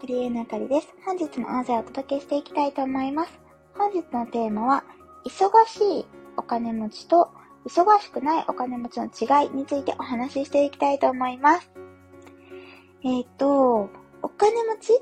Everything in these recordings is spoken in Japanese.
クリエイナカリです。本日の音声をお届けしていきたいと思います。本日のテーマは、忙しいお金持ちと忙しくないお金持ちの違いについてお話ししていきたいと思います。えっ、ー、と、お金持ち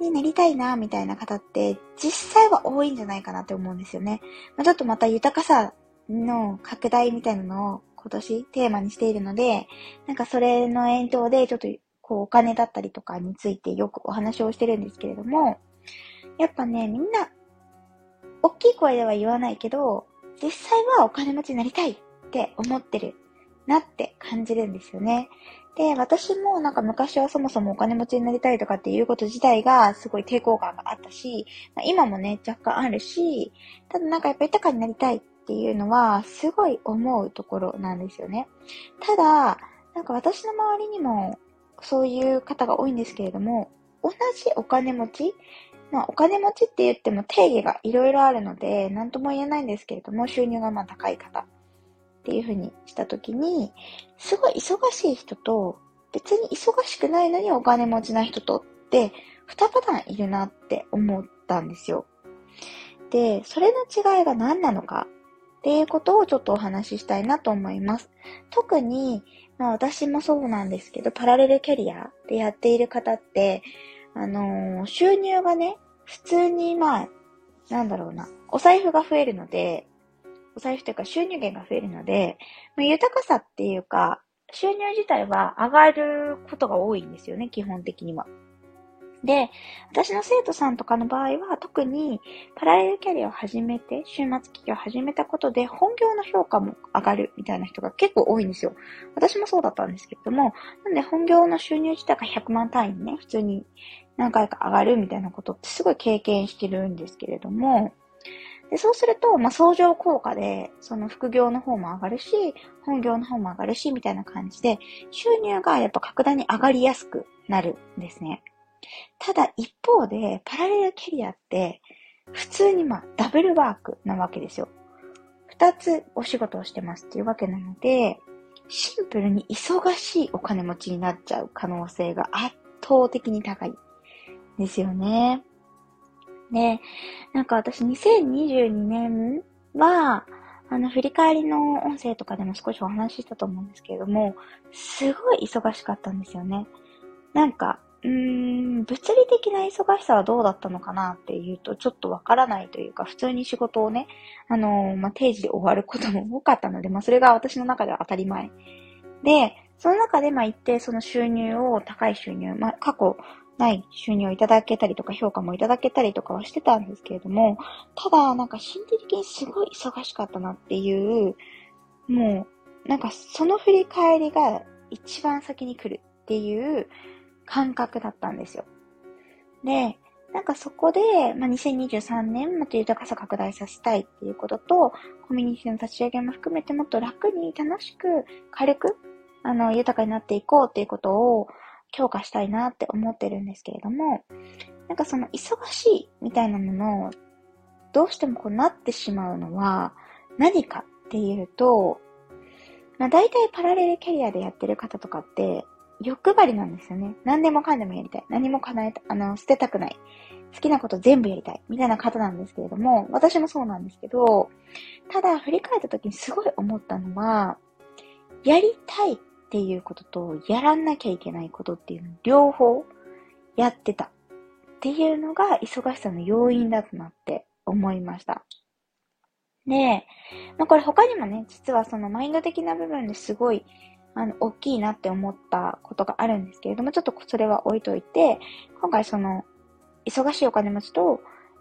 になりたいな、みたいな方って、実際は多いんじゃないかなって思うんですよね。まあ、ちょっとまた豊かさの拡大みたいなのを今年テーマにしているので、なんかそれの延長でちょっとこうお金だったりとかについてよくお話をしてるんですけれども、やっぱね、みんな、大きい声では言わないけど、実際はお金持ちになりたいって思ってるなって感じるんですよね。で、私もなんか昔はそもそもお金持ちになりたいとかっていうこと自体がすごい抵抗感があったし、ま、今もね、若干あるし、ただなんかやっぱ豊かになりたいっていうのはすごい思うところなんですよね。ただ、なんか私の周りにもそういう方が多いんですけれども、同じお金持ちまあ、お金持ちって言っても定義がいろいろあるので、なんとも言えないんですけれども、収入がまあ高い方っていうふうにしたときに、すごい忙しい人と、別に忙しくないのにお金持ちな人とって、二パターンいるなって思ったんですよ。で、それの違いが何なのかっていうことをちょっとお話ししたいなと思います。特に、まあ私もそうなんですけど、パラレルキャリアでやっている方って、あのー、収入がね、普通にまあ、なんだろうな、お財布が増えるので、お財布というか収入源が増えるので、まあ、豊かさっていうか、収入自体は上がることが多いんですよね、基本的には。で、私の生徒さんとかの場合は特にパラレルキャリアを始めて、週末企業を始めたことで本業の評価も上がるみたいな人が結構多いんですよ。私もそうだったんですけれども、なんで本業の収入自体が100万単位にね、普通に何回か上がるみたいなことってすごい経験してるんですけれども、でそうすると、まあ、相乗効果で、その副業の方も上がるし、本業の方も上がるし、みたいな感じで、収入がやっぱ格段に上がりやすくなるんですね。ただ一方で、パラレルキャリアって、普通にまあ、ダブルワークなわけですよ。二つお仕事をしてますっていうわけなので、シンプルに忙しいお金持ちになっちゃう可能性が圧倒的に高いですよね。で、なんか私2022年は、あの、振り返りの音声とかでも少しお話ししたと思うんですけれども、すごい忙しかったんですよね。なんか、うん、物理的な忙しさはどうだったのかなっていうと、ちょっとわからないというか、普通に仕事をね、あのー、まあ、定時で終わることも多かったので、まあ、それが私の中では当たり前。で、その中で、まあ、一定その収入を、高い収入、まあ、過去ない収入をいただけたりとか、評価もいただけたりとかはしてたんですけれども、ただ、なんか心理的にすごい忙しかったなっていう、もう、なんかその振り返りが一番先に来るっていう感覚だったんですよ。で、なんかそこで、まあ、2023年また豊かさ拡大させたいっていうことと、コミュニティの立ち上げも含めてもっと楽に楽しく軽く、あの、豊かになっていこうっていうことを強化したいなって思ってるんですけれども、なんかその忙しいみたいなものをどうしてもこうなってしまうのは何かっていうと、まあ大体パラレルキャリアでやってる方とかって欲張りなんですよね。何でもかんでもやりたい。何も叶えた、あの、捨てたくない。好きなこと全部やりたい。みたいな方なんですけれども、私もそうなんですけど、ただ振り返った時にすごい思ったのは、やりたいっていうことと、やらなきゃいけないことっていうの両方やってたっていうのが忙しさの要因だとなって思いました。で、まあ、これ他にもね、実はそのマインド的な部分ですごいあの、大きいなって思ったことがあるんですけれども、ちょっとそれは置いといて、今回その、忙しいお金持ちと、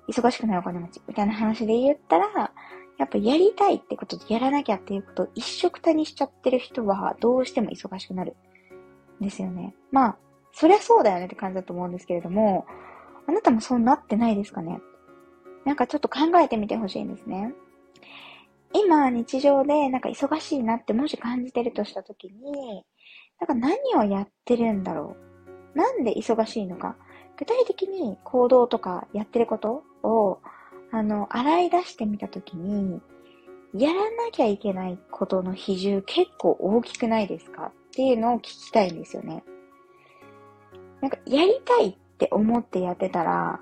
忙しくないお金持ちみたいな話で言ったら、やっぱやりたいってことでやらなきゃっていうことを一緒くたにしちゃってる人はどうしても忙しくなる。んですよね。まあ、そりゃそうだよねって感じだと思うんですけれども、あなたもそうなってないですかね？なんかちょっと考えてみてほしいんですね。今、日常でなんか忙しいなってもし感じてるとしたときに、なんか何をやってるんだろう？なんで忙しいのか？具体的に行動とかやってることを、あの、洗い出してみたときに、やらなきゃいけないことの比重結構大きくないですか？っていうのを聞きたいんですよね。なんか、やりたいって思ってやってたら、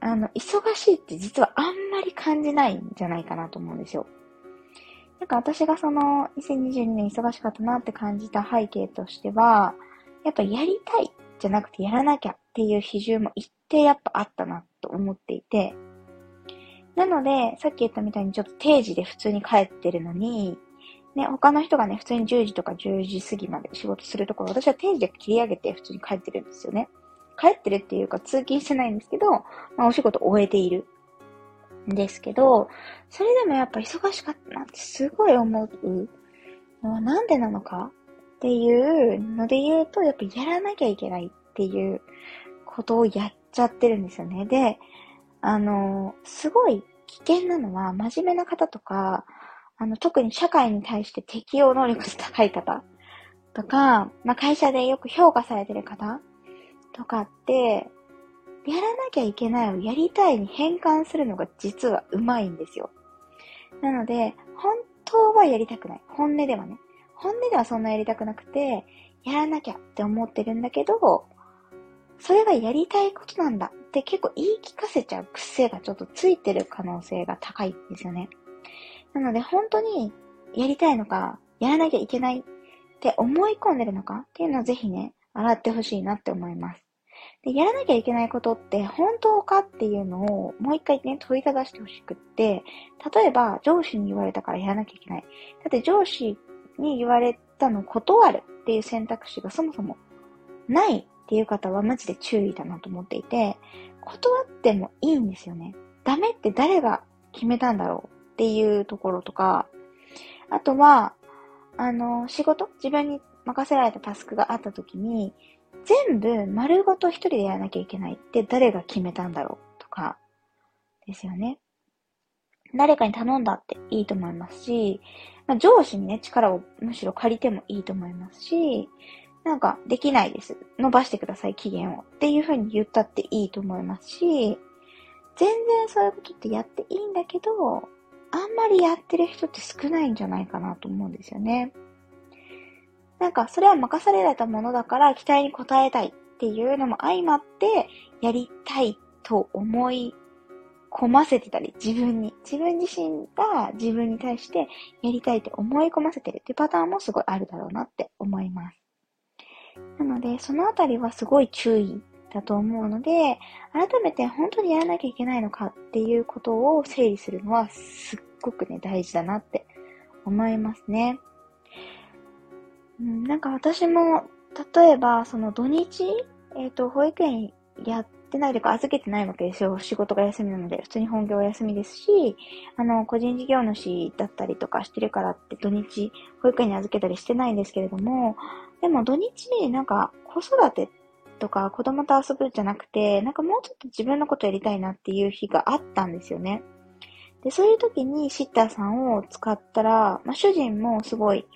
あの、忙しいって実はあんまり感じないんじゃないかなと思うんですよ。なんか私がその2022年忙しかったなって感じた背景としては、やっぱやりたいじゃなくてやらなきゃっていう比重も一定やっぱあったなと思っていて、なので、さっき言ったみたいにちょっと定時で普通に帰ってるのに、ね、他の人がね、普通に10時とか10時過ぎまで仕事するところ、私は定時で切り上げて普通に帰ってるんですよね。帰ってるっていうか通勤してないんですけど、まあお仕事終えているんですけど、それでもやっぱ忙しかったなってすごい思うのはなんでなのかっていうので言うと、やっぱやらなきゃいけないっていうことをやっちゃってるんですよね。で、あの、すごい危険なのは、真面目な方とか、あの、特に社会に対して適応能力の高い方とか、まあ、会社でよく評価されてる方とかって、やらなきゃいけないをやりたいに変換するのが実はうまいんですよ。なので、本当はやりたくない。本音ではね。本音ではそんなやりたくなくて、やらなきゃって思ってるんだけど、それがやりたいことなんだって結構言い聞かせちゃう癖がちょっとついてる可能性が高いんですよね。なので本当にやりたいのか、やらなきゃいけないって思い込んでるのかっていうのをぜひね、洗ってほしいなって思います。で、やらなきゃいけないことって本当かっていうのをもう一回ね、問いただしてほしくって、例えば上司に言われたからやらなきゃいけない。だって上司に言われたの断るっていう選択肢がそもそもないっていう方はマジで注意だなと思っていて、断ってもいいんですよね。ダメって誰が決めたんだろうっていうところとか、あとは、あの、仕事？自分に任せられたタスクがあった時に、全部丸ごと一人でやらなきゃいけないって誰が決めたんだろうとか、ですよね。誰かに頼んだっていいと思いますし、まあ、上司にね、力をむしろ借りてもいいと思いますし、なんか、できないです。伸ばしてください、期限を。っていう風に言ったっていいと思いますし、全然そういうことってやっていいんだけど、あんまりやってる人って少ないんじゃないかなと思うんですよね。なんか、それは任されたものだから期待に応えたいっていうのも相まって、やりたいと思い込ませてたり、自分に、自分自身が自分に対してやりたいって思い込ませてるっていうパターンもすごいあるだろうなって思います。なので、そのあたりはすごい注意だと思うので、改めて本当にやらなきゃいけないのかっていうことを整理するのはすっごくね、大事だなって思いますね。うん、なんか私も、例えば、その土日、えっ、ー、と、保育園やってないというか預けてないわけですよ。仕事が休みなので、普通に本業は休みですし、あの、個人事業主だったりとかしてるからって土日、保育園に預けたりしてないんですけれども、でも土日になんか子育てとか子供と遊ぶじゃなくて、なんかもうちょっと自分のことやりたいなっていう日があったんですよね。で、そういう時にシッターさんを使ったら、まあ、主人もすごい、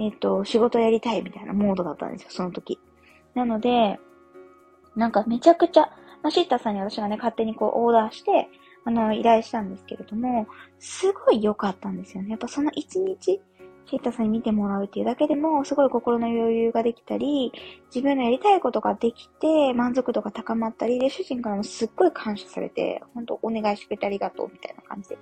えっ、ー、と、仕事やりたいみたいなモードだったんですよ、その時。なので、なんかめちゃくちゃ、ま、シッターさんに私がね、勝手にこうオーダーして、あの、依頼したんですけれども、すごい良かったんですよね。やっぱその一日、シーターさんに見てもらうっていうだけでも、すごい心の余裕ができたり、自分のやりたいことができて、満足度が高まったり、で、主人からもすっごい感謝されて、本当お願いしてくれてありがとう、みたいな感じで。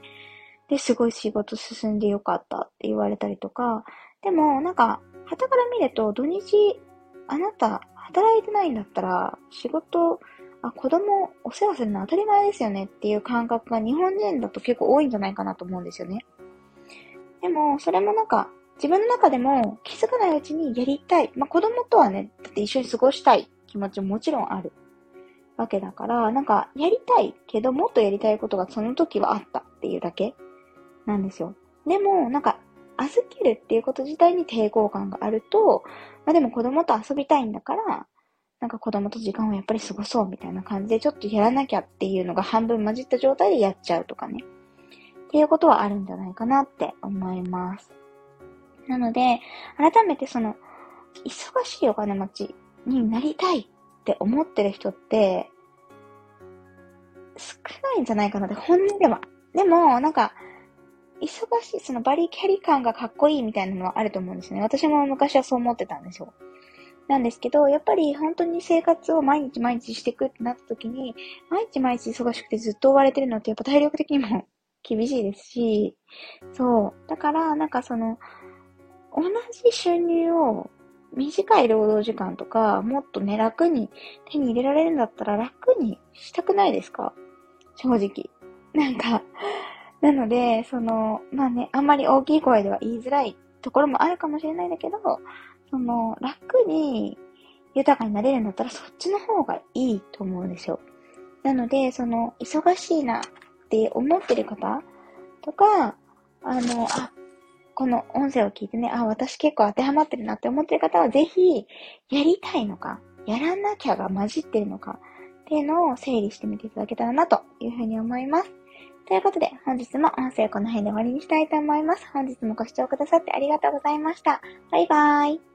で、すごい仕事進んでよかったって言われたりとか、でも、なんか、旗から見ると、土日、あなた、働いてないんだったら、仕事、あ、子供お世話するの当たり前ですよねっていう感覚が日本人だと結構多いんじゃないかなと思うんですよね。でも、それもなんか、自分の中でも気づかないうちにやりたい。まあ、子供とはね、だって一緒に過ごしたい気持ちももちろんあるわけだから、なんかやりたいけどもっとやりたいことがその時はあったっていうだけなんですよ。でも、なんか預けるっていうこと自体に抵抗感があると、まあでも子供と遊びたいんだから、なんか子供と時間をやっぱり過ごそうみたいな感じでちょっとやらなきゃっていうのが半分混じった状態でやっちゃうとかね。っていうことはあるんじゃないかなって思います。なので、改めてその、忙しいお金持ちになりたいって思ってる人って、少ないんじゃないかなって、本音では。でも、なんか、忙しい、そのバリキャリ感がかっこいいみたいなのはあると思うんですね。私も昔はそう思ってたんですよ。なんですけど、やっぱり本当に生活を毎日毎日していくってなった時に、毎日毎日忙しくてずっと追われてるのってやっぱ体力的にも厳しいですし、そう。だから、なんかその、同じ収入を短い労働時間とか、もっとね、楽に手に入れられるんだったら楽にしたくないですか？正直。なんか、なので、その、まあね、あんまり大きい声では言いづらいところもあるかもしれないんだけど、その、楽に豊かになれるんだったらそっちの方がいいと思うんですよ。なので、その、忙しいなって思ってる方とか、あの、あ、この音声を聞いてね、あ、私結構当てはまってるなって思ってる方は、ぜひ、やりたいのか、やらなきゃが混じってるのか、っていうのを整理してみていただけたらな、というふうに思います。ということで、本日も音声この辺で終わりにしたいと思います。本日もご視聴くださってありがとうございました。バイバーイ。